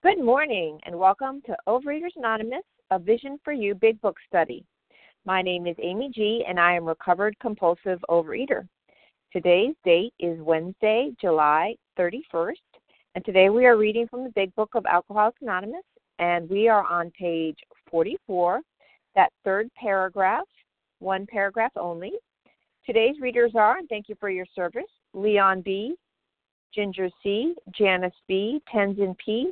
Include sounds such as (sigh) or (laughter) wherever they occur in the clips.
Good morning and welcome to Overeaters Anonymous, a Vision for You Big Book Study. My name is Amy G, and I am recovered compulsive overeater. Today's date is Wednesday, July 31st, and today we are reading from the Big Book of Alcoholics Anonymous, and we are on page 44, that third paragraph, one paragraph only. Today's readers are, and thank you for your service, Leon B., Ginger C., Janice B., Tenzin P.,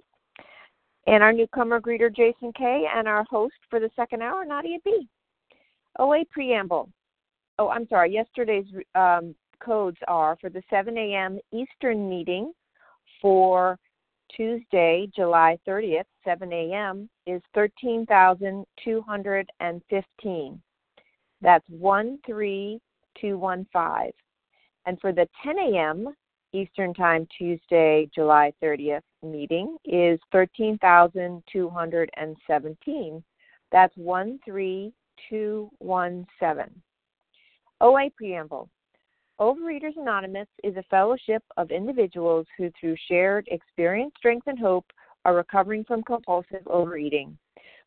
and our newcomer greeter Jason K, and our host for the second hour, Nadia B. OA Preamble. Oh, I'm sorry. Yesterday's um, codes are for the 7 a.m. Eastern meeting for Tuesday, July 30th, 7 a.m., is 13,215. That's 13215. And for the 10 a.m. Eastern Time Tuesday, July 30th meeting is 13,217. That's 13217. OA Preamble. Overeaters Anonymous is a fellowship of individuals who, through shared experience, strength, and hope, are recovering from compulsive overeating.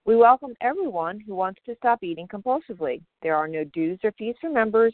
We welcome everyone who wants to stop eating compulsively. There are no dues or fees for members.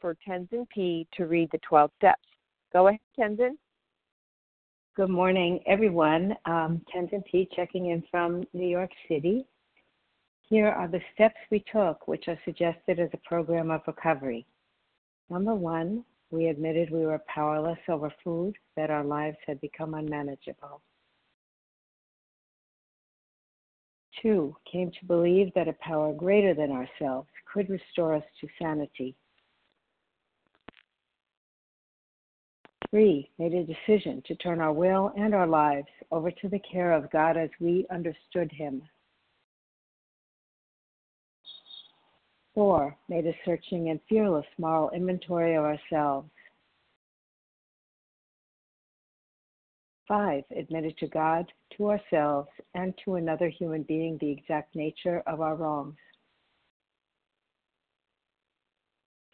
for Tenzin P to read the 12 steps. Go ahead, Tenzin. Good morning, everyone. Um, Tenzin P checking in from New York City. Here are the steps we took, which are suggested as a program of recovery. Number one, we admitted we were powerless over food, that our lives had become unmanageable. Two, came to believe that a power greater than ourselves could restore us to sanity. Three, made a decision to turn our will and our lives over to the care of God as we understood Him. Four, made a searching and fearless moral inventory of ourselves. Five, admitted to God, to ourselves, and to another human being the exact nature of our wrongs.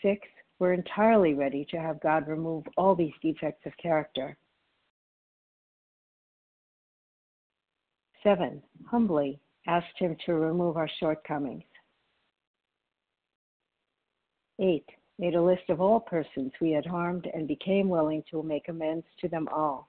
Six, we're entirely ready to have God remove all these defects of character. Seven, humbly asked Him to remove our shortcomings. Eight, made a list of all persons we had harmed and became willing to make amends to them all.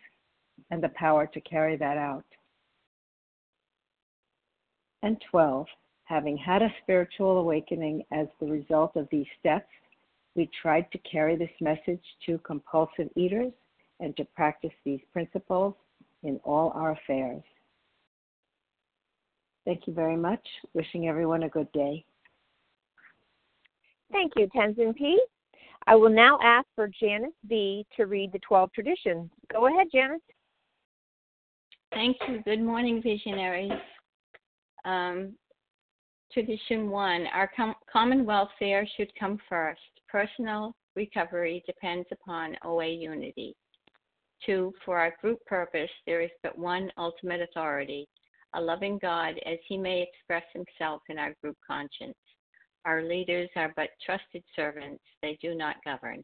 and the power to carry that out. And 12, having had a spiritual awakening as the result of these steps, we tried to carry this message to compulsive eaters and to practice these principles in all our affairs. Thank you very much. Wishing everyone a good day. Thank you, Tenzin P. I will now ask for Janice B. to read the 12 traditions. Go ahead, Janice. Thank you. Good morning, visionaries. Um, tradition one our com- common welfare should come first. Personal recovery depends upon OA unity. Two, for our group purpose, there is but one ultimate authority, a loving God as he may express himself in our group conscience. Our leaders are but trusted servants, they do not govern.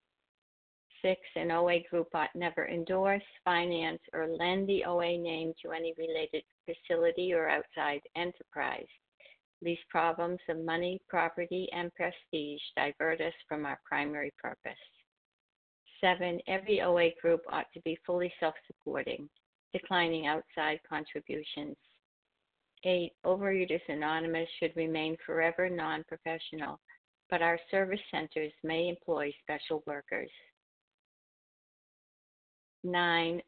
Six, an OA group ought never endorse, finance, or lend the OA name to any related facility or outside enterprise. These problems of money, property, and prestige divert us from our primary purpose. Seven, every OA group ought to be fully self supporting, declining outside contributions. Eight, Overeaters Anonymous should remain forever non professional, but our service centers may employ special workers. Nine,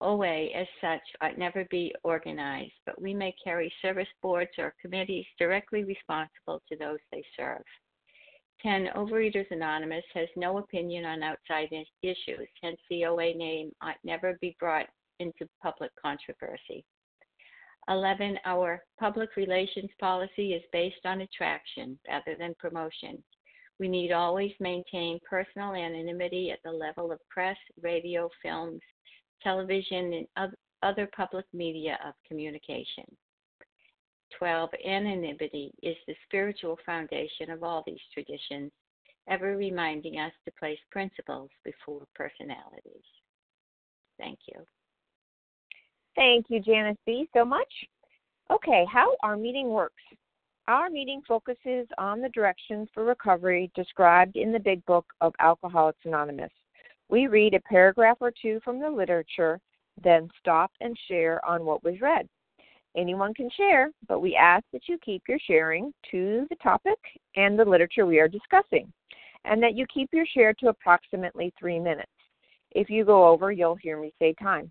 OA as such ought never be organized, but we may carry service boards or committees directly responsible to those they serve. 10. Overeaters Anonymous has no opinion on outside issues, hence the OA name ought never be brought into public controversy. 11. Our public relations policy is based on attraction rather than promotion. We need always maintain personal anonymity at the level of press, radio, films, television, and other public media of communication. 12. Anonymity is the spiritual foundation of all these traditions, ever reminding us to place principles before personalities. Thank you. Thank you, Janice B. so much. Okay, how our meeting works. Our meeting focuses on the directions for recovery described in the Big Book of Alcoholics Anonymous. We read a paragraph or two from the literature, then stop and share on what was read. Anyone can share, but we ask that you keep your sharing to the topic and the literature we are discussing, and that you keep your share to approximately three minutes. If you go over, you'll hear me say time.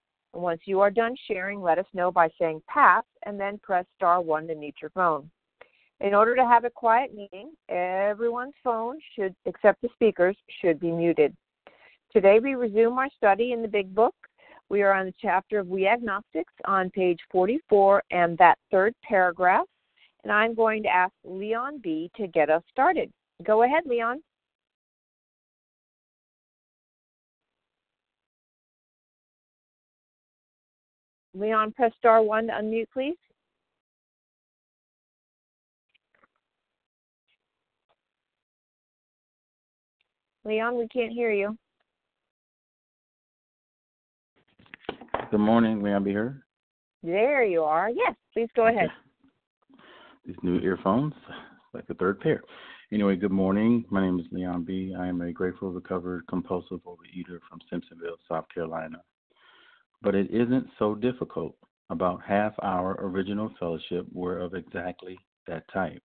and once you are done sharing, let us know by saying pass and then press star 1 to mute your phone. In order to have a quiet meeting, everyone's phone should, except the speakers, should be muted. Today we resume our study in the Big Book. We are on the chapter of We Agnostics on page 44 and that third paragraph. And I'm going to ask Leon B. to get us started. Go ahead, Leon. Leon, press star one to unmute, please. Leon, we can't hear you. Good morning. May I be heard? There you are. Yes, please go ahead. These new earphones, like a third pair. Anyway, good morning. My name is Leon B. I am a grateful, recovered, compulsive overeater from Simpsonville, South Carolina but it isn't so difficult. About half our original fellowship were of exactly that type.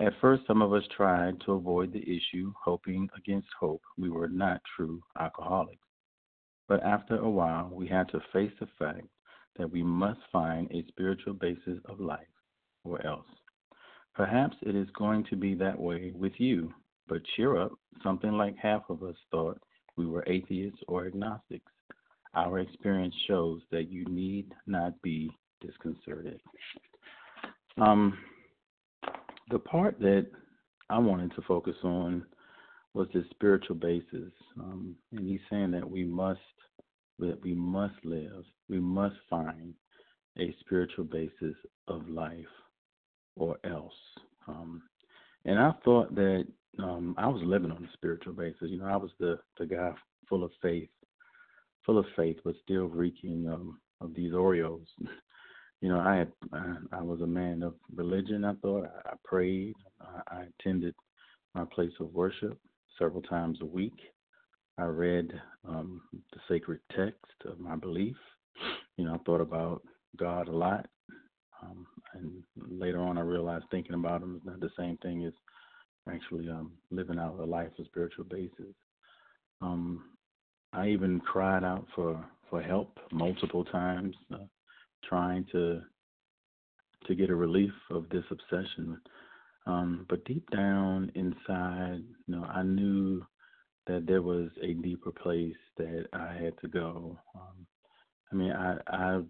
At first, some of us tried to avoid the issue, hoping against hope we were not true alcoholics. But after a while, we had to face the fact that we must find a spiritual basis of life, or else. Perhaps it is going to be that way with you, but cheer up. Something like half of us thought we were atheists or agnostics. Our experience shows that you need not be disconcerted. Um, the part that I wanted to focus on was the spiritual basis, um, and he's saying that we must that we must live, we must find a spiritual basis of life, or else. Um, and I thought that um, I was living on a spiritual basis. You know, I was the the guy full of faith full of faith, but still reeking um, of these Oreos. (laughs) you know, I had I was a man of religion. I thought I, I prayed. I, I attended my place of worship several times a week. I read um, the sacred text of my belief. You know, I thought about God a lot. Um, and later on, I realized thinking about Him is not the same thing as actually um, living out a life of spiritual basis. Um, I even cried out for, for help multiple times, uh, trying to to get a relief of this obsession. Um, but deep down inside, you know, I knew that there was a deeper place that I had to go. Um, I mean, I I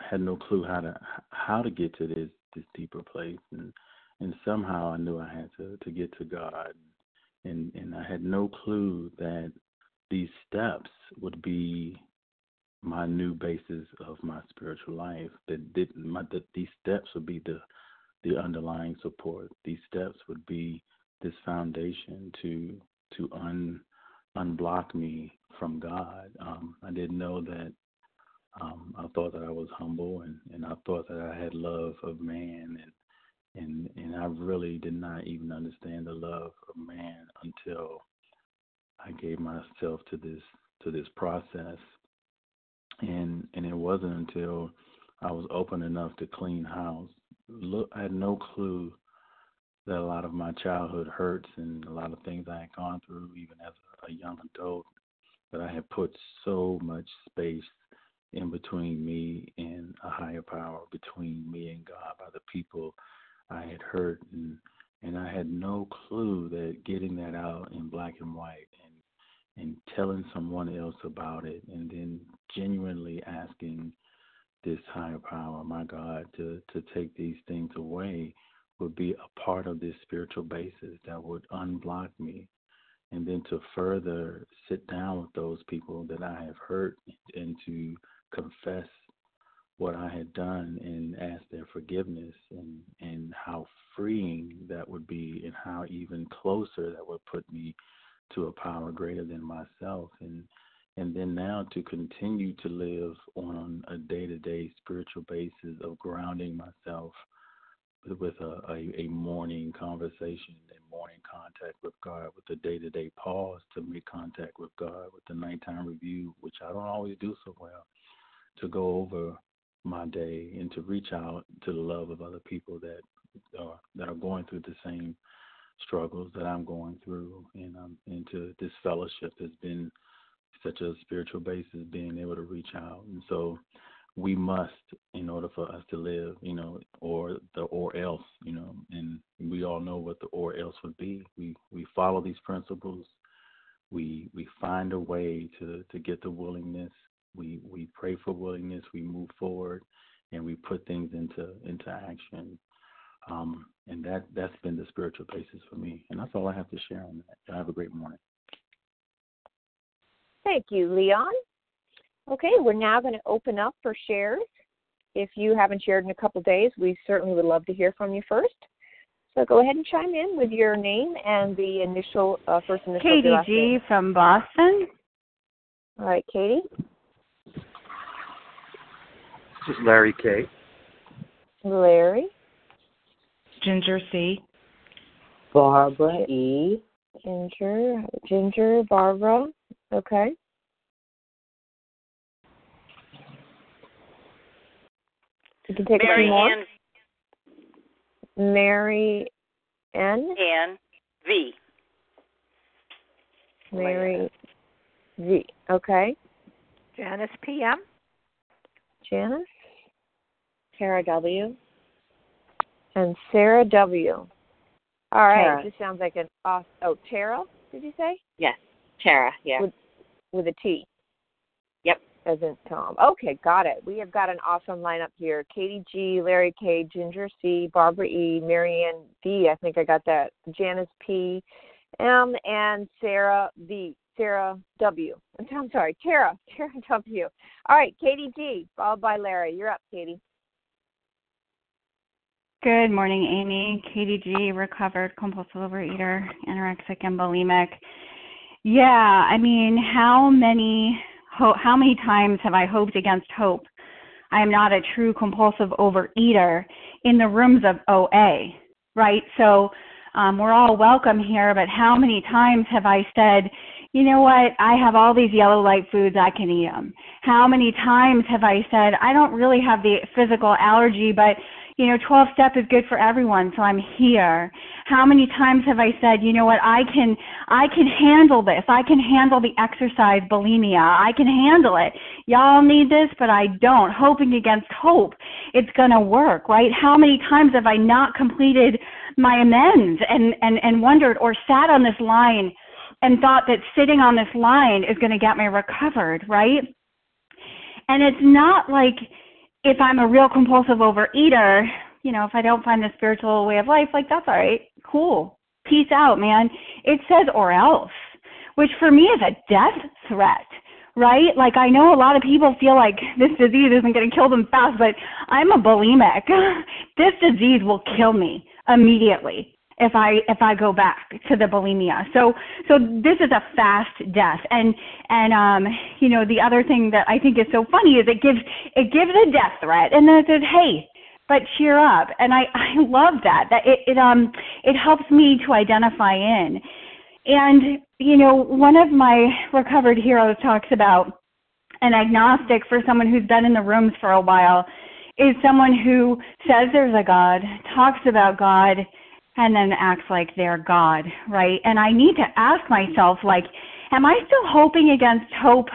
had no clue how to how to get to this this deeper place, and and somehow I knew I had to to get to God, and and I had no clue that these steps would be my new basis of my spiritual life. That, that my that these steps would be the the underlying support. These steps would be this foundation to to un unblock me from God. Um, I didn't know that. Um, I thought that I was humble, and, and I thought that I had love of man, and and and I really did not even understand the love of man until I gave myself to this to this process, and and it wasn't until I was open enough to clean house. Look, I had no clue that a lot of my childhood hurts and a lot of things I had gone through, even as a young adult, that I had put so much space in between me and a higher power, between me and God, by the people I had hurt, and and I had no clue that getting that out in black and white and and telling someone else about it, and then genuinely asking this higher power, my God, to to take these things away would be a part of this spiritual basis that would unblock me. And then to further sit down with those people that I have hurt and to confess what I had done and ask their forgiveness and and how freeing that would be and how even closer that would put me to a power greater than myself. And and then now to continue to live on a day-to-day spiritual basis of grounding myself with a, a, a morning conversation and morning contact with God, with the day to day pause to make contact with God, with the nighttime review, which I don't always do so well, to go over my day and to reach out to the love of other people that are that are going through the same struggles that I'm going through, and um, into this fellowship has been such a spiritual basis, being able to reach out, and so we must in order for us to live, you know, or the or else, you know, and we all know what the or else would be. We we follow these principles. We we find a way to to get the willingness. We we pray for willingness. We move forward, and we put things into into action. Um, and that that's been the spiritual basis for me. And that's all I have to share on that. Have a great morning. Thank you, Leon. Okay, we're now going to open up for shares. If you haven't shared in a couple days, we certainly would love to hear from you first. So go ahead and chime in with your name and the initial uh, first initial. Katie G from Boston. All right, Katie. This is Larry K. Larry. Ginger C. Barbara E. Ginger. Ginger. Barbara. Okay. You can take Mary a few more. Ann Mary N. Ann V. Mary V. Okay. Janice PM. Janice. Tara W. And Sarah W. All right. Tara. This sounds like an off. Oh, Tara. Did you say Yes, Tara. Yeah. With- with a T? Yep. As in Tom. Okay, got it. We have got an awesome lineup here. Katie G, Larry K, Ginger C, Barbara E, Marianne D. I think I got that. Janice P, M, and Sarah V. Sarah W. (laughs) I'm sorry, Tara. Tara W. All right, Katie G, followed by Larry. You're up, Katie. Good morning, Amy. Katie G, recovered compulsive overeater, anorexic and bulimic. Yeah, I mean, how many ho- how many times have I hoped against hope? I am not a true compulsive overeater in the rooms of OA, right? So Um, we're all welcome here, but how many times have I said, you know what, I have all these yellow light foods, I can eat them? How many times have I said, I don't really have the physical allergy, but you know, 12 step is good for everyone, so I'm here. How many times have I said, you know what, I can, I can handle this. I can handle the exercise bulimia. I can handle it. Y'all need this, but I don't. Hoping against hope. It's gonna work, right? How many times have I not completed my amends and, and, and wondered or sat on this line and thought that sitting on this line is gonna get me recovered, right? And it's not like, if I'm a real compulsive overeater, you know, if I don't find the spiritual way of life, like that's all right. Cool. Peace out, man. It says or else, which for me is a death threat, right? Like I know a lot of people feel like this disease isn't going to kill them fast, but I'm a bulimic. (laughs) this disease will kill me immediately if I if I go back to the bulimia. So so this is a fast death. And and um you know the other thing that I think is so funny is it gives it gives a death threat and then it says, Hey, but cheer up. And I, (laughs) I love that. That it, it um it helps me to identify in. And you know, one of my recovered heroes talks about an agnostic for someone who's been in the rooms for a while is someone who says there's a God, talks about God, and then acts like they're God, right? And I need to ask myself, like, am I still hoping against hope?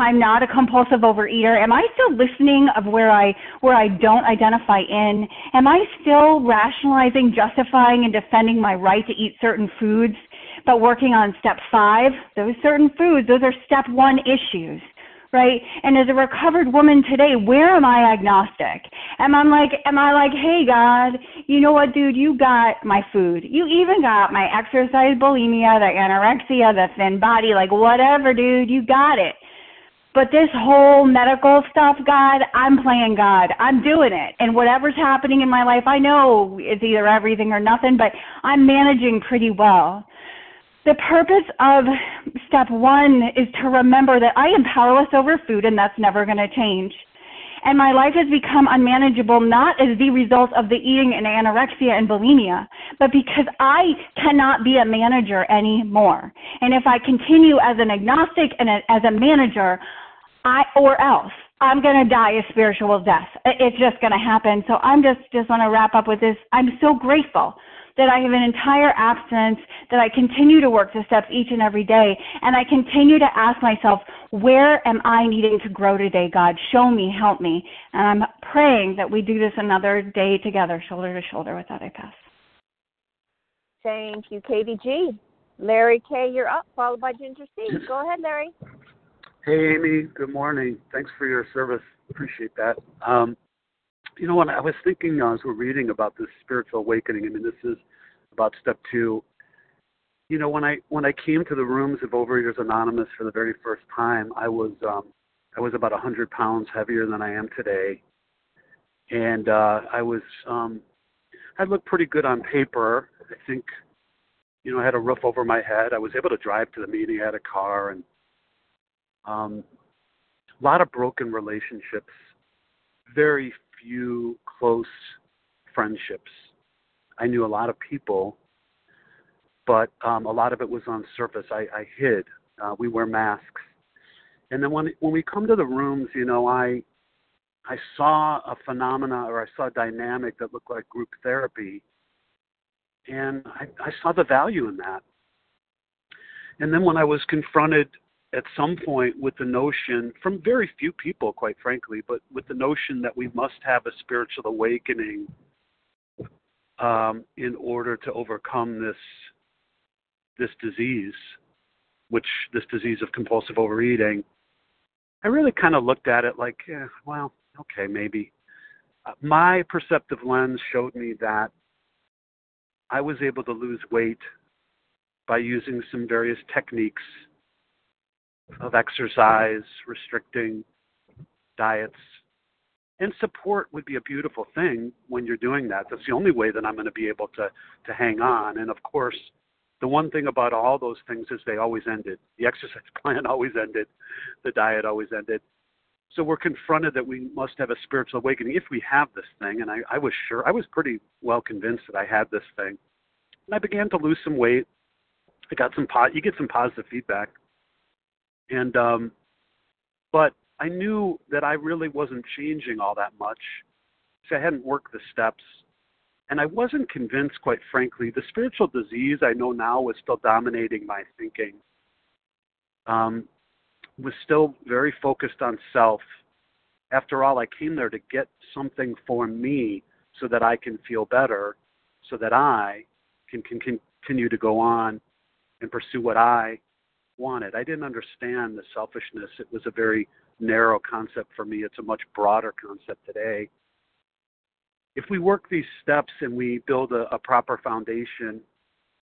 I'm not a compulsive overeater. Am I still listening of where I where I don't identify in? Am I still rationalizing, justifying, and defending my right to eat certain foods, but working on step five? Those certain foods, those are step one issues right? And as a recovered woman today, where am I agnostic? Am I like, am I like, hey God, you know what, dude, you got my food. You even got my exercise bulimia, the anorexia, the thin body, like whatever, dude, you got it. But this whole medical stuff, God, I'm playing God. I'm doing it. And whatever's happening in my life, I know it's either everything or nothing, but I'm managing pretty well. The purpose of step one is to remember that I am powerless over food and that's never going to change. And my life has become unmanageable not as the result of the eating and anorexia and bulimia, but because I cannot be a manager anymore. And if I continue as an agnostic and a, as a manager, I or else I'm going to die a spiritual death. It's just going to happen. So I'm just just want to wrap up with this. I'm so grateful that I have an entire abstinence, that I continue to work the steps each and every day, and I continue to ask myself, where am I needing to grow today, God? Show me, help me. And I'm praying that we do this another day together, shoulder to shoulder. With that, I pass. Thank you, Katie G. Larry K., you're up, followed by Ginger C. Go ahead, Larry. Hey, Amy. Good morning. Thanks for your service. Appreciate that. Um, you know what? I was thinking uh, as we're reading about this spiritual awakening. I mean, this is about step two. You know, when I when I came to the rooms of Overeaters Anonymous for the very first time, I was um, I was about a hundred pounds heavier than I am today, and uh, I was um, I looked pretty good on paper. I think, you know, I had a roof over my head. I was able to drive to the meeting. I had a car, and um, a lot of broken relationships. Very few close friendships. I knew a lot of people, but um, a lot of it was on surface. I, I hid. Uh, we wear masks, and then when when we come to the rooms, you know, I I saw a phenomena or I saw a dynamic that looked like group therapy, and I, I saw the value in that. And then when I was confronted at some point with the notion from very few people quite frankly but with the notion that we must have a spiritual awakening um, in order to overcome this this disease which this disease of compulsive overeating i really kind of looked at it like yeah, well okay maybe. Uh, my perceptive lens showed me that i was able to lose weight by using some various techniques of exercise, restricting diets. And support would be a beautiful thing when you're doing that. That's the only way that I'm going to be able to to hang on. And of course, the one thing about all those things is they always ended. The exercise (laughs) plan always ended. The diet always ended. So we're confronted that we must have a spiritual awakening if we have this thing. And I, I was sure, I was pretty well convinced that I had this thing. and I began to lose some weight. I got some pot. You get some positive feedback, and um, but I knew that I really wasn't changing all that much. So I hadn't worked the steps, and I wasn't convinced, quite frankly. The spiritual disease I know now was still dominating my thinking. Um, was still very focused on self. After all, I came there to get something for me so that I can feel better, so that I can, can continue to go on and pursue what I wanted. I didn't understand the selfishness. It was a very narrow concept for me. It's a much broader concept today. If we work these steps and we build a, a proper foundation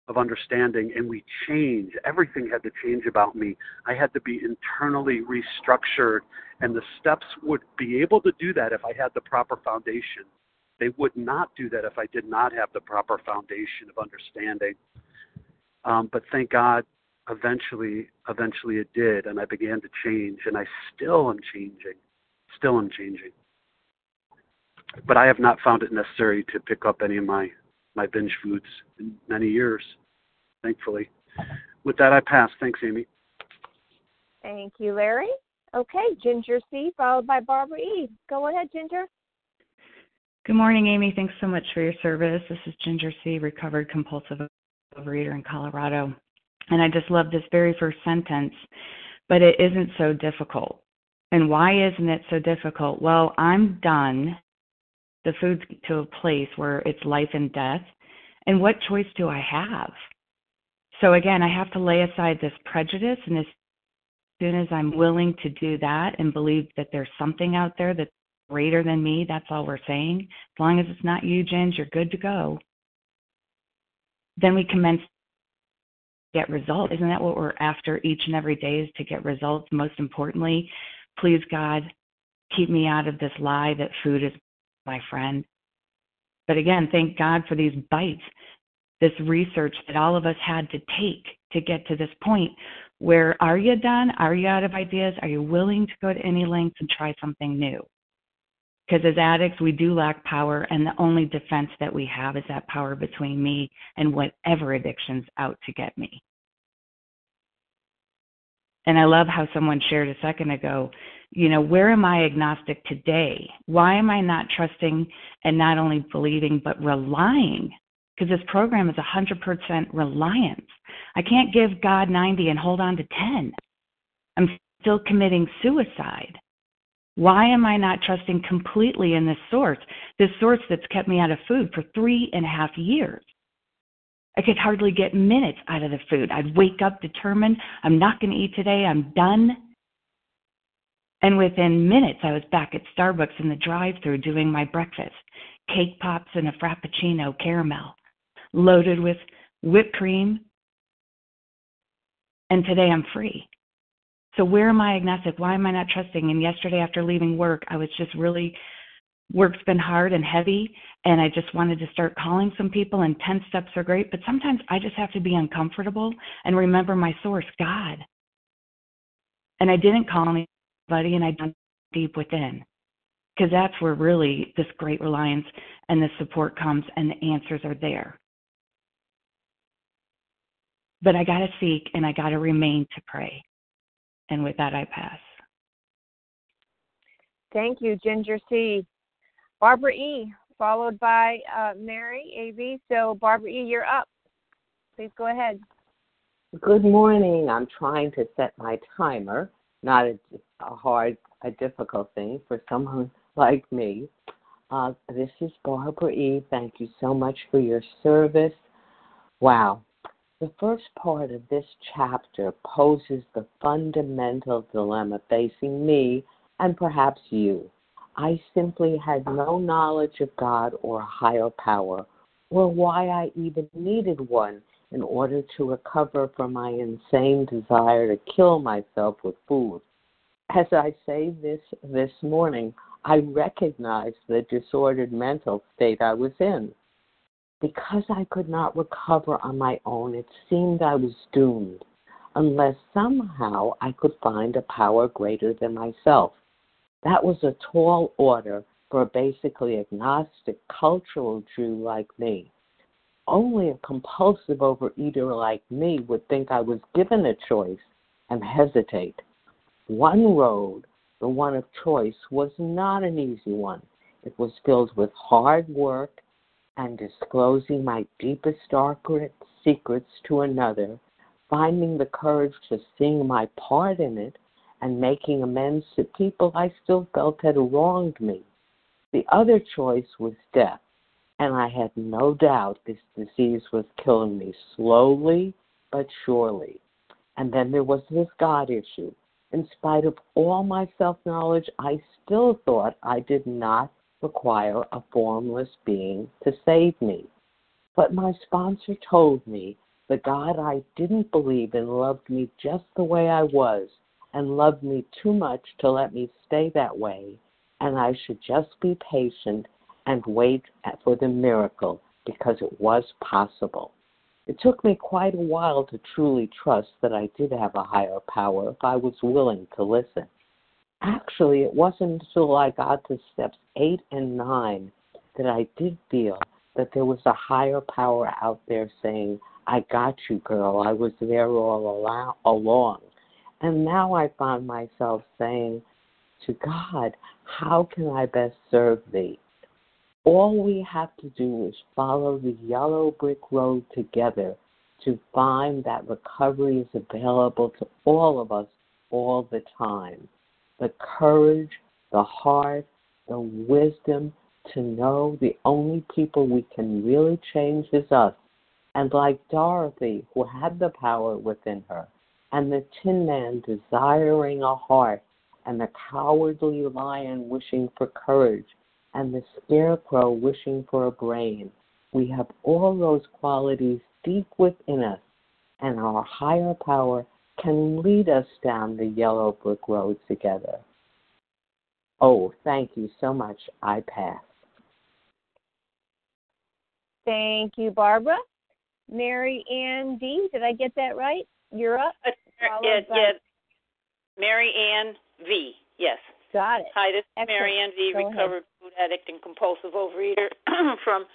of understanding and we change, everything had to change about me. I had to be internally restructured, and the steps would be able to do that if I had the proper foundation. They would not do that if I did not have the proper foundation of understanding. Um, but thank God, eventually, eventually it did, and I began to change, and I still am changing, still am changing. But I have not found it necessary to pick up any of my my binge foods in many years, thankfully. With that, I pass. Thanks, Amy. Thank you, Larry. Okay, Ginger C, followed by Barbara E. Go ahead, Ginger. Good morning, Amy. Thanks so much for your service. This is Ginger C, recovered compulsive overeater in Colorado. And I just love this very first sentence, but it isn't so difficult. And why isn't it so difficult? Well, I'm done. The food's to a place where it's life and death. And what choice do I have? So again, I have to lay aside this prejudice. And as soon as I'm willing to do that and believe that there's something out there that's greater than me, that's all we're saying. As long as it's not you, Jen, you're good to go. Then we commence get results. Isn't that what we're after each and every day is to get results? Most importantly, please God, keep me out of this lie that food is my friend. But again, thank God for these bites, this research that all of us had to take to get to this point where are you done? Are you out of ideas? Are you willing to go to any lengths and try something new? Because as addicts, we do lack power, and the only defense that we have is that power between me and whatever addiction's out to get me. And I love how someone shared a second ago, you know, where am I agnostic today? Why am I not trusting and not only believing, but relying? Because this program is 100% reliance. I can't give God 90 and hold on to 10. I'm still committing suicide. Why am I not trusting completely in this source, this source that's kept me out of food for three and a half years? I could hardly get minutes out of the food. I'd wake up determined, I'm not going to eat today, I'm done. And within minutes, I was back at Starbucks in the drive through doing my breakfast cake pops and a Frappuccino caramel, loaded with whipped cream. And today I'm free. So where am I agnostic? Why am I not trusting? And yesterday after leaving work, I was just really work's been hard and heavy and I just wanted to start calling some people and 10 steps are great, but sometimes I just have to be uncomfortable and remember my source, God. And I didn't call anybody and I dug deep within because that's where really this great reliance and the support comes and the answers are there. But I got to seek and I got to remain to pray. And with that, I pass. Thank you, Ginger C. Barbara E., followed by uh, Mary A.V. So, Barbara E., you're up. Please go ahead. Good morning. I'm trying to set my timer. Not a, a hard, a difficult thing for someone like me. Uh, this is Barbara E. Thank you so much for your service. Wow. The first part of this chapter poses the fundamental dilemma facing me and perhaps you. I simply had no knowledge of God or a higher power, or why I even needed one in order to recover from my insane desire to kill myself with food. As I say this this morning, I recognize the disordered mental state I was in. Because I could not recover on my own, it seemed I was doomed, unless somehow I could find a power greater than myself. That was a tall order for a basically agnostic cultural Jew like me. only a compulsive overeater like me would think I was given a choice and hesitate. One road, the one of choice, was not an easy one. It was filled with hard work and disclosing my deepest, darkest secrets to another, finding the courage to sing my part in it, and making amends to people I still felt had wronged me. The other choice was death, and I had no doubt this disease was killing me slowly but surely. And then there was this God issue. In spite of all my self knowledge, I still thought I did not require a formless being to save me. But my sponsor told me the God I didn't believe in loved me just the way I was and loved me too much to let me stay that way, and I should just be patient and wait for the miracle because it was possible. It took me quite a while to truly trust that I did have a higher power if I was willing to listen. Actually, it wasn't until I got to steps eight and nine that I did feel that there was a higher power out there saying, I got you, girl. I was there all along. And now I find myself saying to God, How can I best serve thee? All we have to do is follow the yellow brick road together to find that recovery is available to all of us all the time the courage, the heart, the wisdom to know the only people we can really change is us. And like Dorothy, who had the power within her, and the Tin Man desiring a heart, and the cowardly lion wishing for courage, and the scarecrow wishing for a brain, we have all those qualities deep within us, and our higher power can lead us down the yellow brick road together. Oh, thank you so much. I pass. Thank you, Barbara. Mary Ann D, did I get that right? You're up. Uh, yeah, yeah. Mary Ann V, yes. Got it. Hi, this is Excellent. Mary Ann V, Go recovered ahead. food addict and compulsive overeater (clears throat) from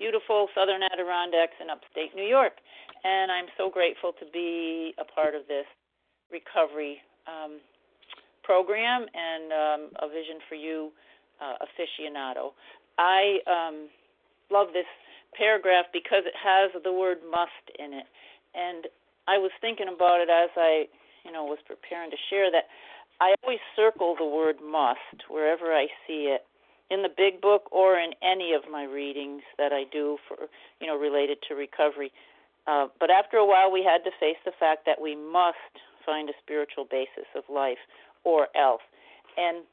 beautiful southern Adirondacks in upstate New York. And I'm so grateful to be a part of this recovery um, program and um, a Vision for You uh, aficionado. I um, love this paragraph because it has the word must in it. And I was thinking about it as I, you know, was preparing to share that I always circle the word must wherever I see it in the big book or in any of my readings that I do for you know related to recovery. Uh, but after a while, we had to face the fact that we must find a spiritual basis of life, or else. And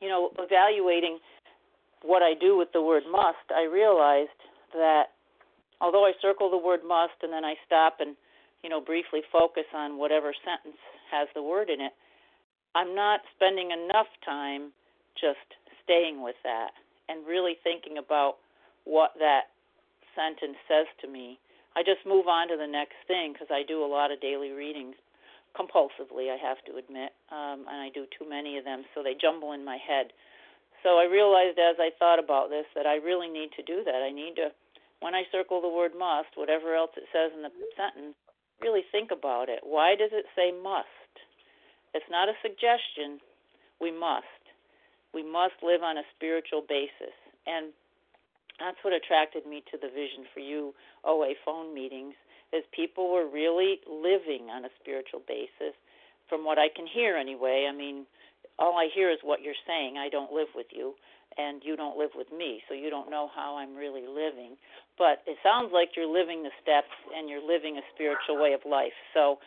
you know, evaluating what I do with the word must, I realized that although I circle the word must and then I stop and you know briefly focus on whatever sentence has the word in it, I'm not spending enough time just staying with that and really thinking about what that sentence says to me. I just move on to the next thing because I do a lot of daily readings compulsively, I have to admit, um, and I do too many of them, so they jumble in my head. So I realized as I thought about this that I really need to do that. I need to, when I circle the word must, whatever else it says in the sentence, really think about it. Why does it say must? It's not a suggestion. We must. We must live on a spiritual basis. And that's what attracted me to the Vision for You OA phone meetings is people were really living on a spiritual basis from what I can hear anyway. I mean, all I hear is what you're saying. I don't live with you and you don't live with me, so you don't know how I'm really living. But it sounds like you're living the steps and you're living a spiritual way of life. So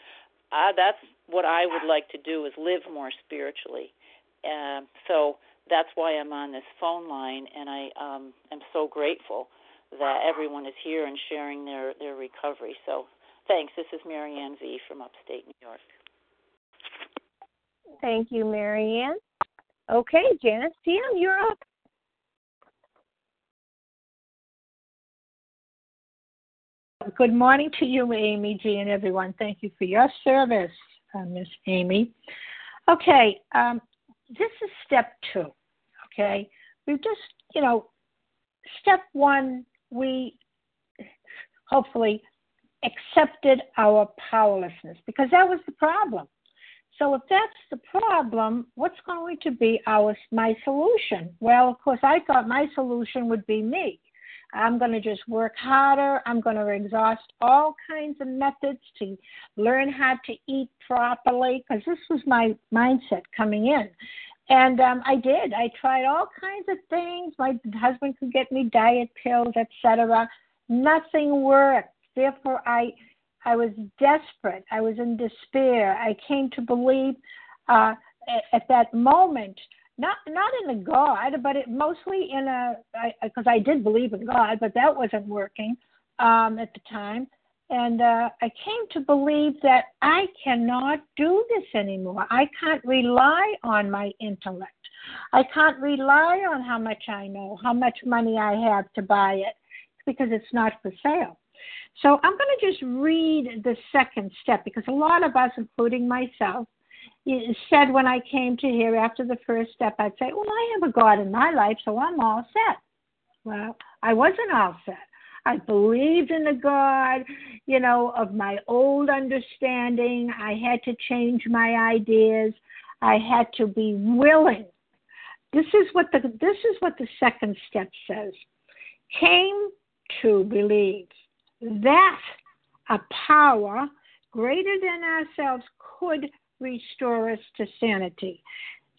uh, that's what I would like to do is live more spiritually. Uh, so that's why I'm on this phone line, and I um, am so grateful that everyone is here and sharing their, their recovery. So thanks. This is Marianne V. from upstate New York. Thank you, Marianne. Okay, Janice PM, you're up. Good morning to you, Amy G, and everyone. Thank you for your service, uh, Miss Amy. Okay, um, this is step two. Okay, we just, you know, step one, we hopefully accepted our powerlessness because that was the problem. So if that's the problem, what's going to be our my solution? Well, of course, I thought my solution would be me. I'm going to just work harder. I'm going to exhaust all kinds of methods to learn how to eat properly because this was my mindset coming in. And um, I did. I tried all kinds of things. My husband could get me diet pills, etc. Nothing worked. Therefore, I I was desperate. I was in despair. I came to believe uh, at, at that moment not not in a God, but it mostly in a because I, I did believe in God, but that wasn't working um, at the time. And uh, I came to believe that I cannot do this anymore. I can't rely on my intellect. I can't rely on how much I know, how much money I have to buy it, because it's not for sale. So I'm going to just read the second step because a lot of us, including myself, said when I came to here after the first step, I'd say, Well, I have a God in my life, so I'm all set. Well, I wasn't all set. I believed in the God, you know, of my old understanding. I had to change my ideas. I had to be willing. This is what the this is what the second step says. Came to believe that a power greater than ourselves could restore us to sanity.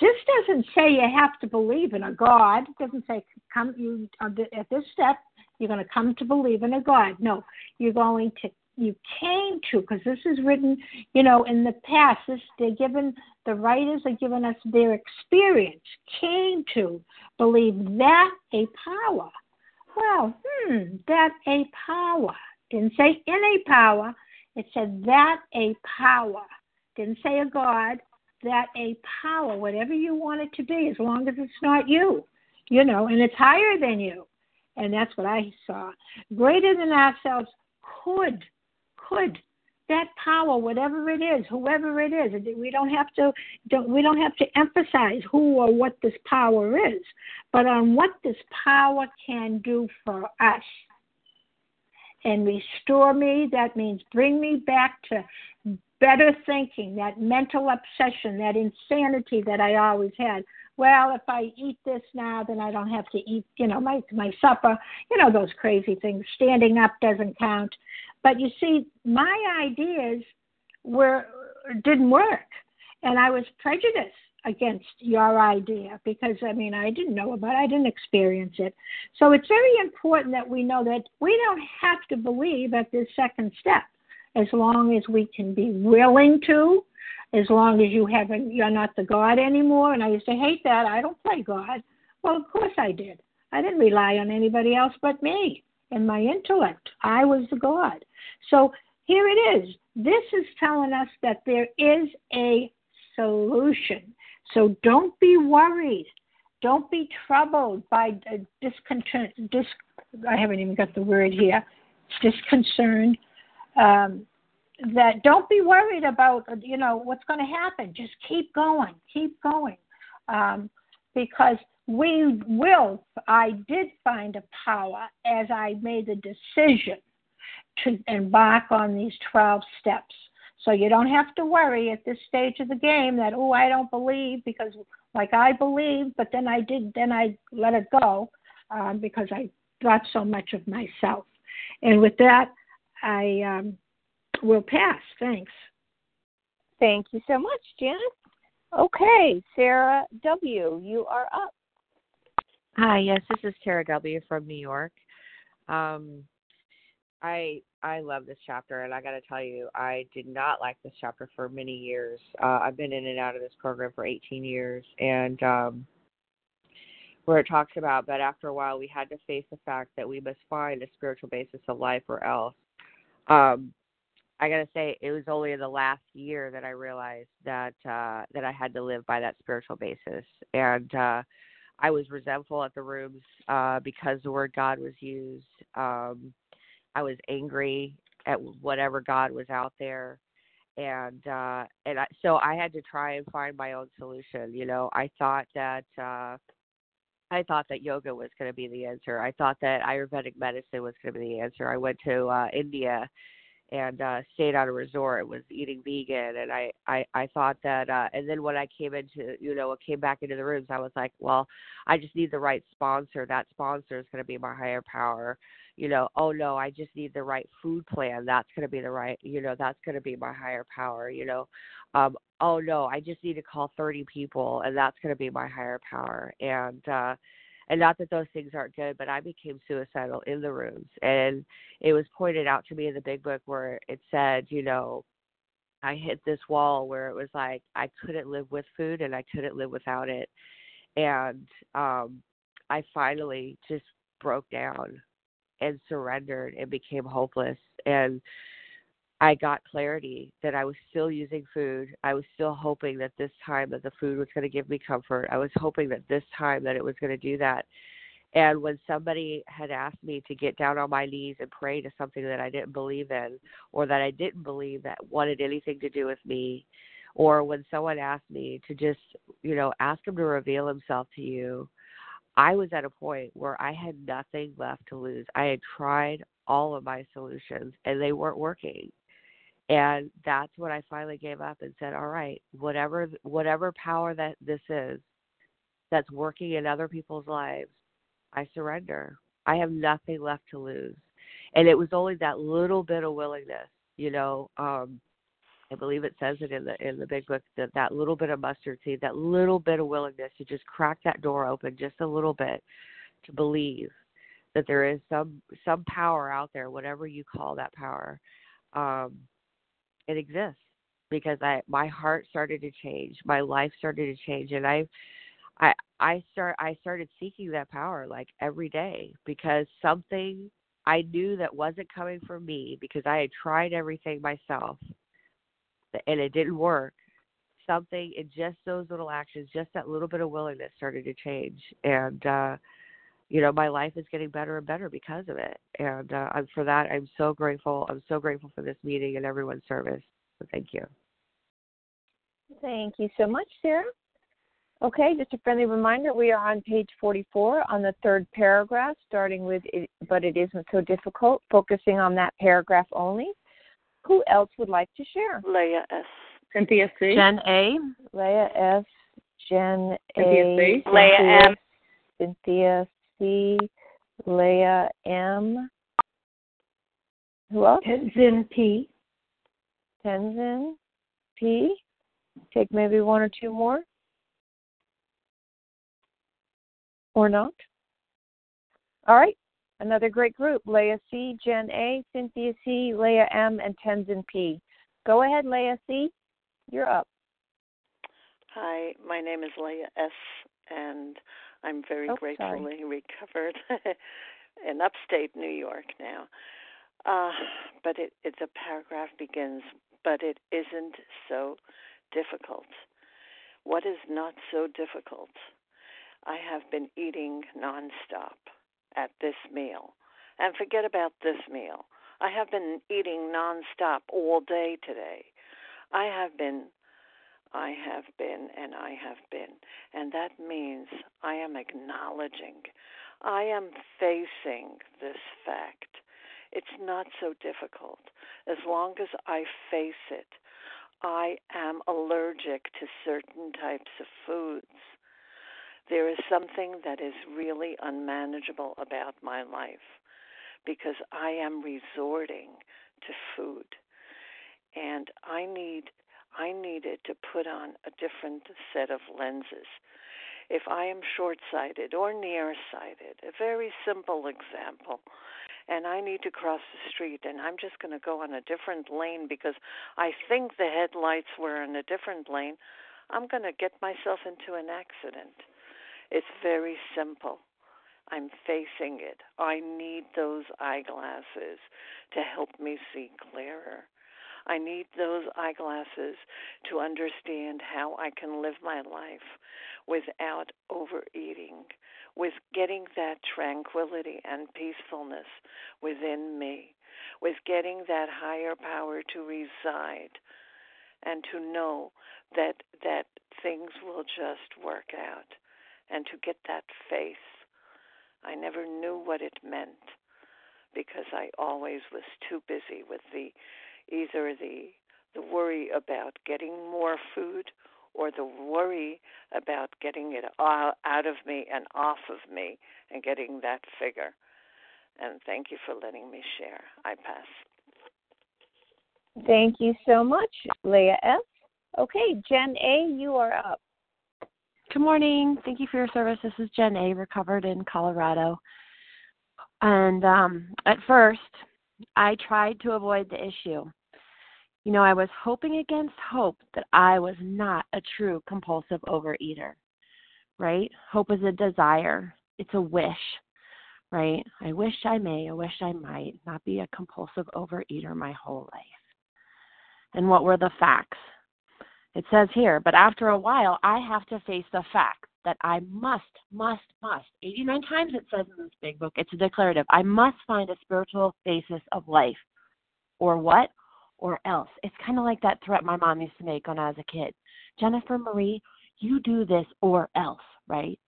This doesn't say you have to believe in a God. It doesn't say come you at this step you're going to come to believe in a God. No, you're going to you came to because this is written, you know, in the past. This they're given the writers are giving us their experience. Came to believe that a power. Well, hmm, that a power. Didn't say in a power. It said that a power didn't say a God, that a power, whatever you want it to be, as long as it's not you, you know, and it's higher than you. And that's what I saw. Greater than ourselves could, could that power, whatever it is, whoever it is, we don't have to don't, we don't have to emphasize who or what this power is, but on what this power can do for us. And restore me, that means bring me back to better thinking, that mental obsession, that insanity that I always had. Well, if I eat this now, then I don't have to eat, you know, my my supper. You know those crazy things. Standing up doesn't count. But you see, my ideas were didn't work, and I was prejudiced against your idea because I mean I didn't know about it, I didn't experience it. So it's very important that we know that we don't have to believe at this second step as long as we can be willing to, as long as you haven't, you're not the God anymore. And I used to hate that. I don't play God. Well, of course I did. I didn't rely on anybody else but me and my intellect. I was the God. So here it is. This is telling us that there is a solution. So don't be worried. Don't be troubled by discontent. Dis, I haven't even got the word here. Disconcerned um, that don't be worried about you know what's going to happen. Just keep going, keep going, um, because we will. I did find a power as I made the decision to embark on these twelve steps. So you don't have to worry at this stage of the game that oh I don't believe because like I believe, but then I did then I let it go um, because I thought so much of myself. And with that, I um, will pass. Thanks. Thank you so much, Janet. Okay, Sarah W., you are up. Hi, yes, this is Sarah W. from New York. Um, I I love this chapter, and I got to tell you, I did not like this chapter for many years. Uh, I've been in and out of this program for 18 years, and um, where it talks about, but after a while, we had to face the fact that we must find a spiritual basis of life, or else um, I gotta say, it was only in the last year that I realized that uh, that I had to live by that spiritual basis, and uh, I was resentful at the rooms uh, because the word God was used. Um, I was angry at whatever God was out there, and uh, and I, so I had to try and find my own solution. You know, I thought that. Uh, I thought that yoga was going to be the answer. I thought that Ayurvedic medicine was going to be the answer. I went to uh India and uh stayed on a resort was eating vegan and I I I thought that uh and then when I came into you know came back into the rooms I was like well I just need the right sponsor. That sponsor is going to be my higher power. You know oh no I just need the right food plan. That's going to be the right you know that's going to be my higher power you know? Um oh no I just need to call 30 people and that's going to be my higher power and uh and not that those things aren't good, but I became suicidal in the rooms. And it was pointed out to me in the big book where it said, you know, I hit this wall where it was like I couldn't live with food and I couldn't live without it. And um I finally just broke down and surrendered and became hopeless and I got clarity that I was still using food. I was still hoping that this time that the food was going to give me comfort. I was hoping that this time that it was going to do that. And when somebody had asked me to get down on my knees and pray to something that I didn't believe in or that I didn't believe that wanted anything to do with me, or when someone asked me to just, you know, ask him to reveal himself to you, I was at a point where I had nothing left to lose. I had tried all of my solutions and they weren't working and that's when I finally gave up and said, "All right, whatever whatever power that this is that's working in other people's lives, I surrender. I have nothing left to lose." And it was only that little bit of willingness, you know, um I believe it says it in the in the big book that that little bit of mustard seed, that little bit of willingness to just crack that door open just a little bit to believe that there is some some power out there, whatever you call that power. Um it exists because I my heart started to change, my life started to change, and I I I start I started seeking that power like every day because something I knew that wasn't coming from me because I had tried everything myself and it didn't work. Something in just those little actions, just that little bit of willingness started to change and uh you know my life is getting better and better because of it. And uh, I'm, for that i'm so grateful. I'm so grateful for this meeting and everyone's service. So thank you. Thank you so much sarah. Okay just a friendly reminder we are on page 44 on the third paragraph starting with it, but it isn't so difficult focusing on that paragraph only. Who else would like to share? Leah s. Cynthia c. Jen a. Leah s. Jen cynthia a C. leah m. Cynthia C, Leah M. Who else? Tenzin P. Tenzin P. Take maybe one or two more. Or not. All right. Another great group. Leah C, Jen A, Cynthia C, Leah M, and Tenzin P. Go ahead, Leah C. You're up. Hi, my name is Leah S, and I'm very Oh, gratefully recovered (laughs) in upstate New York now. Uh, but it, it's a paragraph begins, but it isn't so difficult. What is not so difficult? I have been eating nonstop at this meal. And forget about this meal. I have been eating nonstop all day today. I have been I have been and I have been. And that means I am acknowledging, I am facing this fact. It's not so difficult. As long as I face it, I am allergic to certain types of foods. There is something that is really unmanageable about my life because I am resorting to food. And I need I needed to put on a different set of lenses. If I am short sighted or nearsighted, a very simple example, and I need to cross the street and I'm just going to go on a different lane because I think the headlights were in a different lane, I'm going to get myself into an accident. It's very simple. I'm facing it. I need those eyeglasses to help me see clearer. I need those eyeglasses to understand how I can live my life without overeating, with getting that tranquility and peacefulness within me, with getting that higher power to reside and to know that that things will just work out and to get that faith. I never knew what it meant because I always was too busy with the either the the worry about getting more food or the worry about getting it all out of me and off of me and getting that figure. And thank you for letting me share. I pass. Thank you so much, Leah S. Okay, Jen A., you are up. Good morning. Thank you for your service. This is Jen A., recovered in Colorado. And um, at first, I tried to avoid the issue. You know, I was hoping against hope that I was not a true compulsive overeater, right? Hope is a desire, it's a wish, right? I wish I may, I wish I might not be a compulsive overeater my whole life. And what were the facts? It says here, but after a while, I have to face the fact that I must, must, must. 89 times it says in this big book, it's a declarative. I must find a spiritual basis of life. Or what? Or else. It's kind of like that threat my mom used to make when I was a kid. Jennifer Marie, you do this or else, right?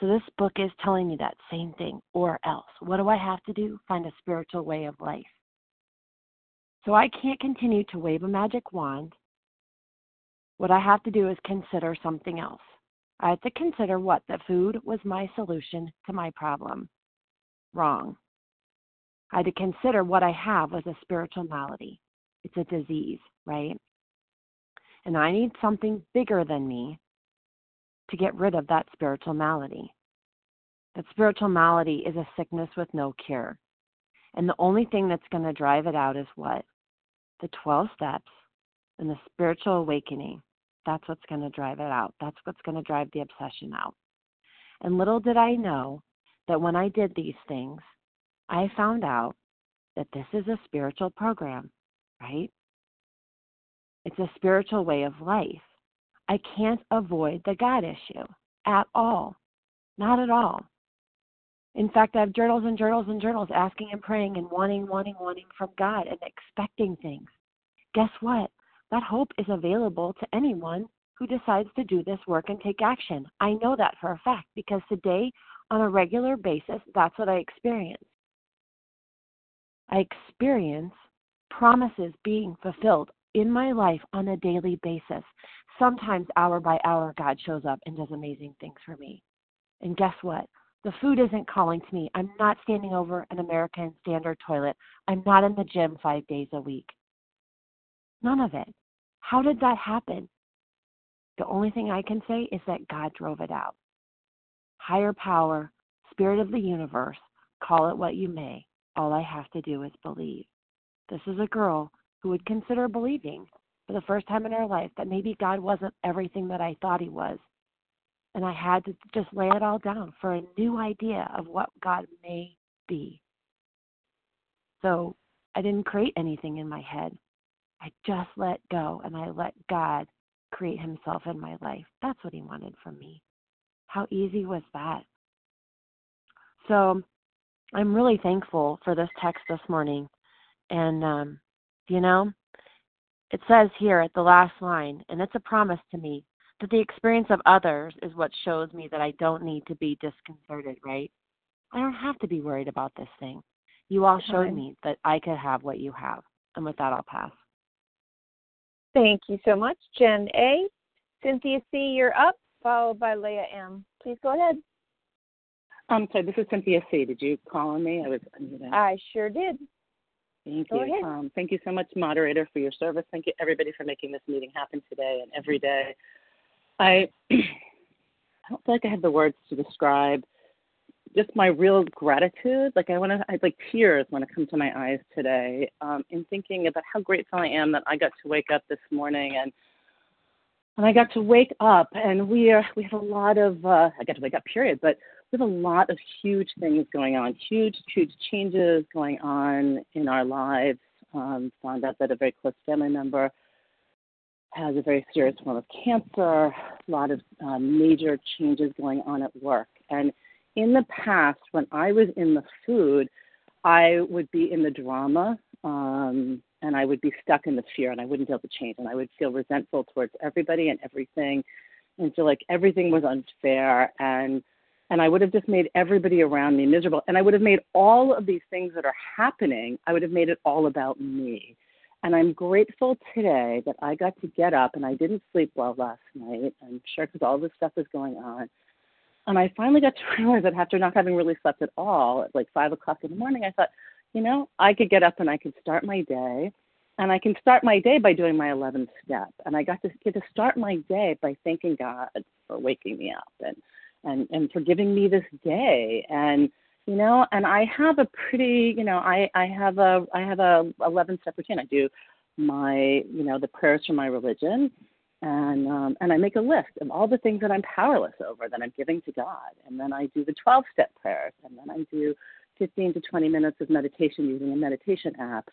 So this book is telling me that same thing, or else. What do I have to do? Find a spiritual way of life. So I can't continue to wave a magic wand what I have to do is consider something else. I have to consider what the food was my solution to my problem. Wrong. I had to consider what I have was a spiritual malady. It's a disease, right? And I need something bigger than me to get rid of that spiritual malady. That spiritual malady is a sickness with no cure. And the only thing that's going to drive it out is what? The 12 steps and the spiritual awakening. That's what's going to drive it out. That's what's going to drive the obsession out. And little did I know that when I did these things, I found out that this is a spiritual program, right? It's a spiritual way of life. I can't avoid the God issue at all. Not at all. In fact, I have journals and journals and journals asking and praying and wanting, wanting, wanting from God and expecting things. Guess what? That hope is available to anyone who decides to do this work and take action. I know that for a fact because today, on a regular basis, that's what I experience. I experience promises being fulfilled in my life on a daily basis. Sometimes, hour by hour, God shows up and does amazing things for me. And guess what? The food isn't calling to me. I'm not standing over an American standard toilet. I'm not in the gym five days a week. None of it. How did that happen? The only thing I can say is that God drove it out. Higher power, spirit of the universe, call it what you may. All I have to do is believe. This is a girl who would consider believing for the first time in her life that maybe God wasn't everything that I thought he was. And I had to just lay it all down for a new idea of what God may be. So I didn't create anything in my head. I just let go and I let God create Himself in my life. That's what He wanted from me. How easy was that? So I'm really thankful for this text this morning. And, um, you know, it says here at the last line, and it's a promise to me, that the experience of others is what shows me that I don't need to be disconcerted, right? I don't have to be worried about this thing. You all showed me that I could have what you have. And with that, I'll pass. Thank you so much, Jen A. Cynthia C., you're up, followed by Leah M. Please go ahead. I'm sorry, this is Cynthia C. Did you call on me? I was I sure did. Thank go you. Um, thank you so much, moderator, for your service. Thank you, everybody, for making this meeting happen today and every day. I, (clears throat) I don't feel like I have the words to describe just my real gratitude. Like I want to, I like tears want to come to my eyes today um, in thinking about how grateful I am that I got to wake up this morning and and I got to wake up and we are we have a lot of uh, I got to wake up period, but a lot of huge things going on, huge huge changes going on in our lives. Um, found out that a very close family member has a very serious form of cancer, a lot of um, major changes going on at work, and in the past, when I was in the food, I would be in the drama um, and I would be stuck in the fear and I wouldn't be able to change and I would feel resentful towards everybody and everything and feel like everything was unfair and and I would have just made everybody around me miserable. And I would have made all of these things that are happening, I would have made it all about me. And I'm grateful today that I got to get up and I didn't sleep well last night. I'm sure because all this stuff is going on. And I finally got to (laughs) realize that after not having really slept at all at like five o'clock in the morning, I thought, you know, I could get up and I could start my day. And I can start my day by doing my 11th step. And I got to get to start my day by thanking God for waking me up and and and for giving me this day. And you know and i have a pretty you know i i have a i have a 11 step routine. I do my you know the prayers from my religion and um and i make a list of all the things that i'm powerless over that i'm giving to god. And then i do the 12 step prayers and then i do 15 to 20 minutes of meditation using a meditation app.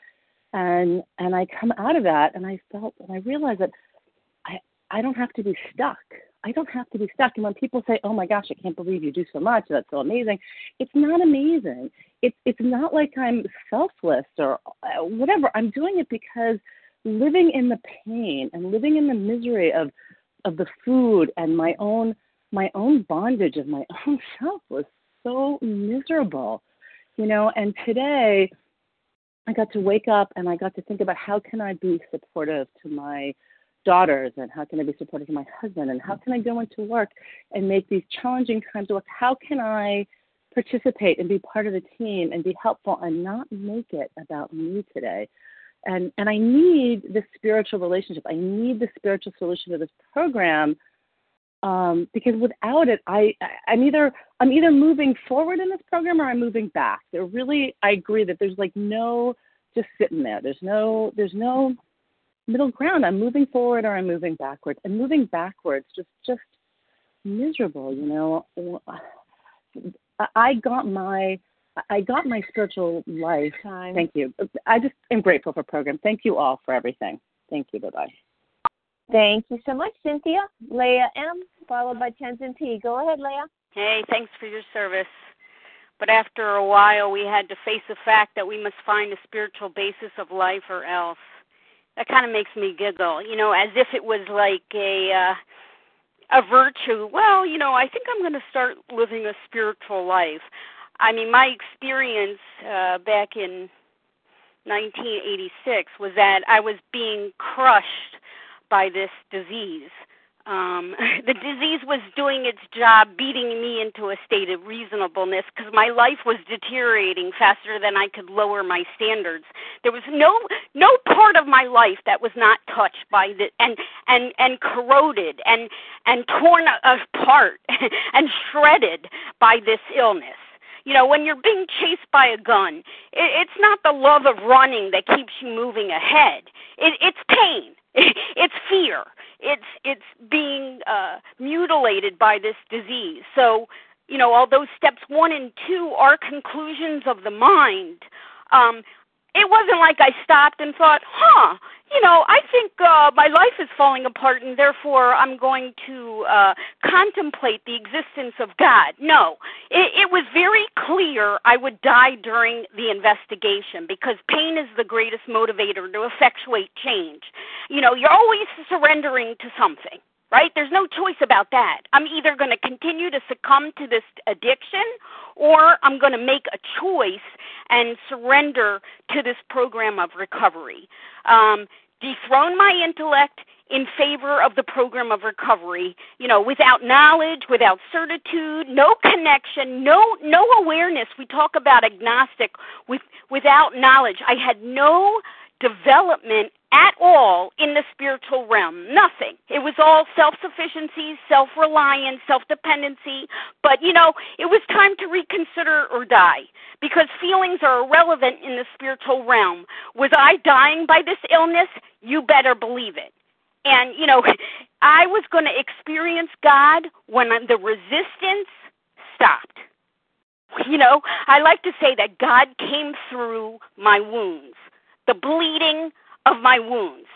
And and i come out of that and i felt and i realized that i i don't have to be stuck I don't have to be stuck. And when people say, "Oh my gosh, I can't believe you do so much. That's so amazing," it's not amazing. It's it's not like I'm selfless or uh, whatever. I'm doing it because living in the pain and living in the misery of of the food and my own my own bondage of my (laughs) own self was so miserable, you know. And today, I got to wake up and I got to think about how can I be supportive to my daughters and how can I be supportive to my husband and how can I go into work and make these challenging times work? How can I participate and be part of the team and be helpful and not make it about me today? And and I need this spiritual relationship. I need the spiritual solution to this program um, because without it, I I'm either I'm either moving forward in this program or I'm moving back. There really I agree that there's like no just sitting there. There's no there's no middle ground. I'm moving forward or I'm moving backwards. And moving backwards just just miserable, you know. I got my I got my spiritual life. Time. Thank you. I just am grateful for program. Thank you all for everything. Thank you. Bye bye. Thank you so much, Cynthia. Leah M, followed by Tenzin T. Go ahead, Leah. Hey, thanks for your service. But after a while, we had to face the fact that we must find a spiritual basis of life or else that kind of makes me giggle you know as if it was like a uh a virtue. Well you know i think i'm going to start living a spiritual life. I mean my experience uh back in 1986 was that i was being crushed by this disease um (laughs) the disease was doing its job beating me into a state of reasonableness because my life was deteriorating faster than i could lower my standards. There was no no part of my life that was not touched by the and and and corroded and and torn apart (laughs) and shredded by this illness. You know when you're being chased by a gun it, it's not the love of running that keeps you moving ahead. It, it's pain it's fear it's it's being uh, mutilated by this disease. So, you know, although steps one and two are conclusions of the mind, um, it wasn't like I stopped and thought, huh, you know, I think uh, my life is falling apart and therefore I'm going to uh, contemplate the existence of God. No, it, it was very clear I would die during the investigation because pain is the greatest motivator to effectuate change. You know, you're always surrendering to something right? There's no choice about that. I'm either going to continue to succumb to this addiction or I'm going to make a choice and surrender to this program of recovery. Um, dethrone my intellect in favor of the program of recovery you know without knowledge without certitude no connection no no awareness we talk about agnostic with without knowledge i had no development at all in the spiritual realm. Nothing. It was all self sufficiency, self reliance, self dependency. But, you know, it was time to reconsider or die because feelings are irrelevant in the spiritual realm. Was I dying by this illness? You better believe it. And, you know, (laughs) I was going to experience God when the resistance stopped. You know, I like to say that God came through my wounds the bleeding of my wounds.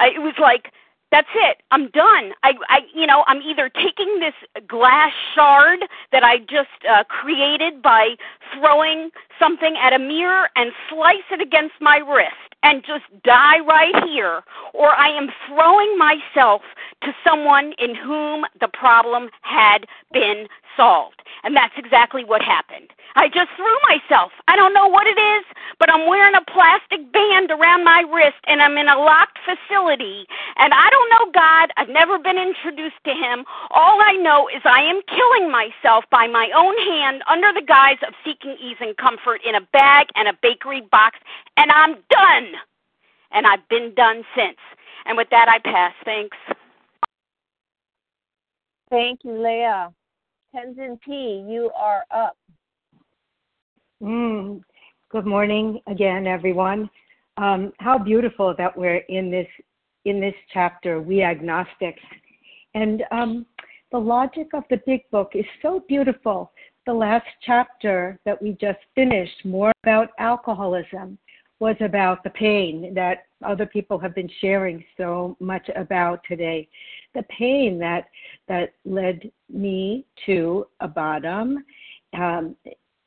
Uh, it was like That's it. I'm done. I, I, you know, I'm either taking this glass shard that I just uh, created by throwing something at a mirror and slice it against my wrist and just die right here, or I am throwing myself to someone in whom the problem had been solved. And that's exactly what happened. I just threw myself. I don't know what it is, but I'm wearing a plastic band around my wrist and I'm in a locked facility. And I don't know God. I've never been introduced to Him. All I know is I am killing myself by my own hand under the guise of seeking ease and comfort in a bag and a bakery box. And I'm done. And I've been done since. And with that, I pass. Thanks. Thank you, Leah. Tenzin P., you are up. Mm. Good morning again, everyone. Um, how beautiful that we're in this in this chapter, we agnostics, and um, the logic of the big book is so beautiful. The last chapter that we just finished, more about alcoholism, was about the pain that other people have been sharing so much about today. The pain that that led me to a bottom, um,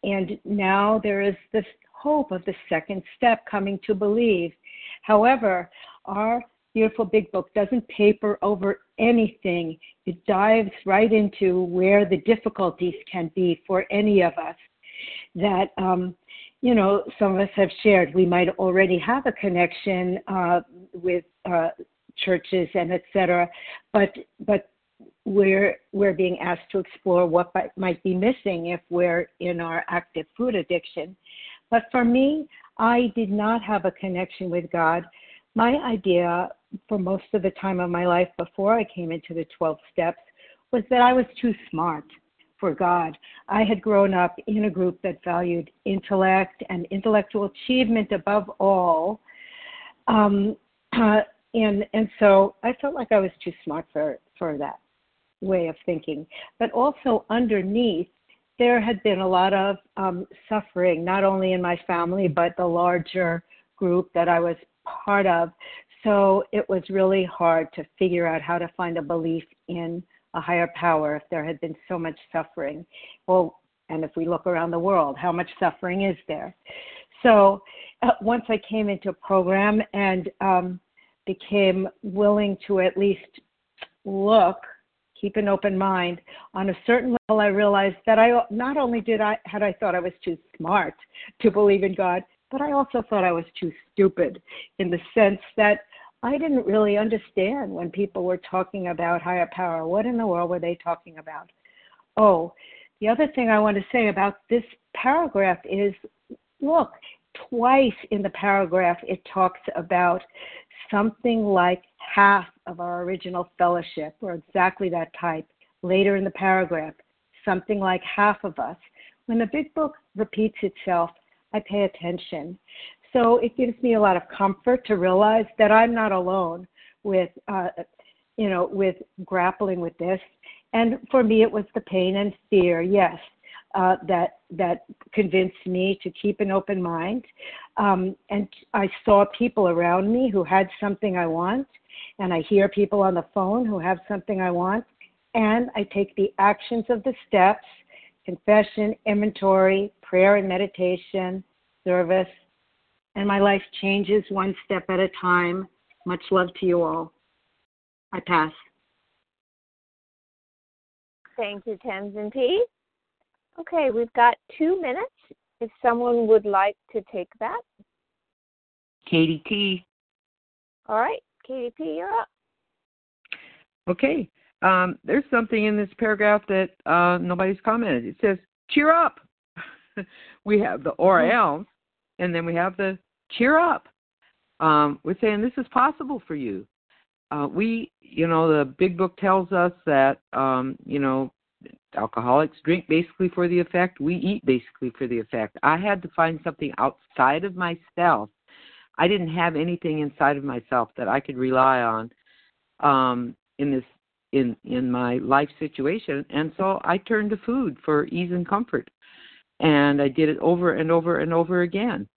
and now there is this hope of the second step coming to believe. However, our beautiful big book doesn't paper over anything. It dives right into where the difficulties can be for any of us. That um, you know, some of us have shared. We might already have a connection uh, with uh, churches and etc. But but we're we're being asked to explore what might be missing if we're in our active food addiction. But for me, I did not have a connection with God. My idea for most of the time of my life before I came into the 12 steps was that I was too smart for God. I had grown up in a group that valued intellect and intellectual achievement above all. Um, uh, (clears throat) and and so I felt like I was too smart for for that way of thinking. But also underneath, there had been a lot of um, suffering, not only in my family but the larger group that I was part of. So it was really hard to figure out how to find a belief in a higher power if there had been so much suffering. Well, and if we look around the world, how much suffering is there? So uh, once I came into a program and um, became willing to at least look, keep an open mind. On a certain level, I realized that I not only did I had I thought I was too smart to believe in God, but I also thought I was too stupid in the sense that I didn't really understand when people were talking about higher power. What in the world were they talking about? Oh, the other thing I want to say about this paragraph is look, twice in the paragraph it talks about something like half of our original fellowship, or exactly that type. Later in the paragraph, something like half of us. When the big book repeats itself, I pay attention. So it gives me a lot of comfort to realize that I'm not alone with, uh, you know, with grappling with this. And for me, it was the pain and fear, yes, uh, that that convinced me to keep an open mind. Um, and I saw people around me who had something I want, and I hear people on the phone who have something I want, and I take the actions of the steps: confession, inventory, prayer and meditation, service, and my life changes one step at a time. Much love to you all. I pass. Thank you, Tenzin P. Okay, we've got two minutes. If someone would like to take that. Katie P. All right, Katie P, you're up. Okay. Um, there's something in this paragraph that uh, nobody's commented. It says, cheer up. (laughs) we have the Orals, and then we have the cheer up. Um, we're saying this is possible for you. Uh, we, you know, the big book tells us that, um, you know, alcoholics drink basically for the effect. We eat basically for the effect. I had to find something outside of myself. I didn't have anything inside of myself that I could rely on um, in this in in my life situation, and so I turned to food for ease and comfort and I did it over and over and over again.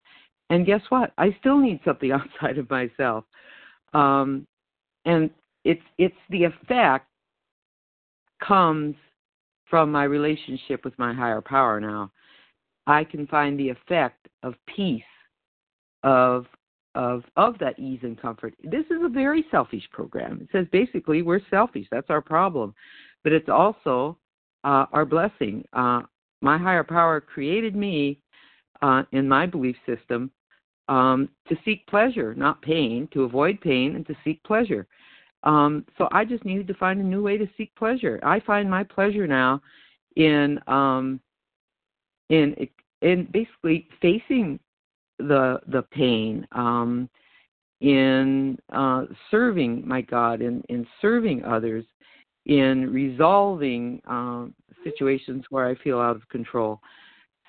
And guess what? I still need something (laughs) outside of myself. Um, and it's it's the effect comes from my relationship with my higher power now. I can find the effect of peace, of of of that ease and comfort. This is a very selfish program. It says basically we're selfish. That's our problem, but it's also uh, our blessing. Uh, my higher power created me uh, in my belief system um, to seek pleasure, not pain, to avoid pain and to seek pleasure. Um, so I just needed to find a new way to seek pleasure. I find my pleasure now in um, in in basically facing the the pain, um, in uh, serving my God, in in serving others, in resolving um, situations where I feel out of control.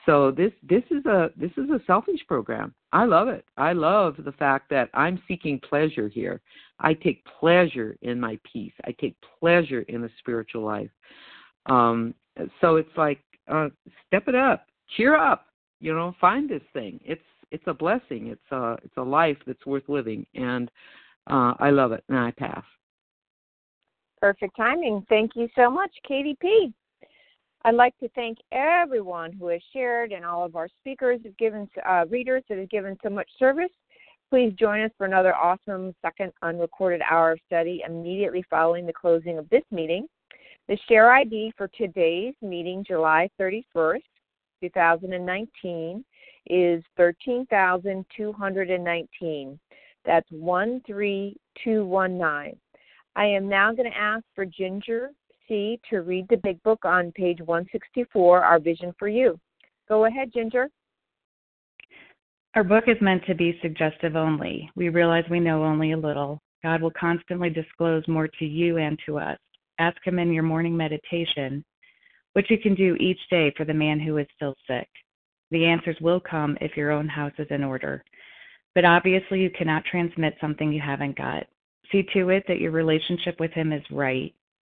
So this this is a this is a selfish program. I love it. I love the fact that I'm seeking pleasure here. I take pleasure in my peace. I take pleasure in the spiritual life. Um, so it's like uh, step it up, cheer up. You know, find this thing. It's it's a blessing. It's a it's a life that's worth living, and uh, I love it. And I pass. Perfect timing. Thank you so much, Katie P. I'd like to thank everyone who has shared and all of our speakers have given uh, readers that have given so much service. Please join us for another awesome second unrecorded hour of study immediately following the closing of this meeting. The share ID for today's meeting, July 31st, 2019, is 13,219. That's 13219. I am now going to ask for Ginger C to read the big book on page 164, Our Vision for You. Go ahead, Ginger. Our book is meant to be suggestive only. We realize we know only a little. God will constantly disclose more to you and to us. Ask Him in your morning meditation what you can do each day for the man who is still sick. The answers will come if your own house is in order. But obviously, you cannot transmit something you haven't got. See to it that your relationship with Him is right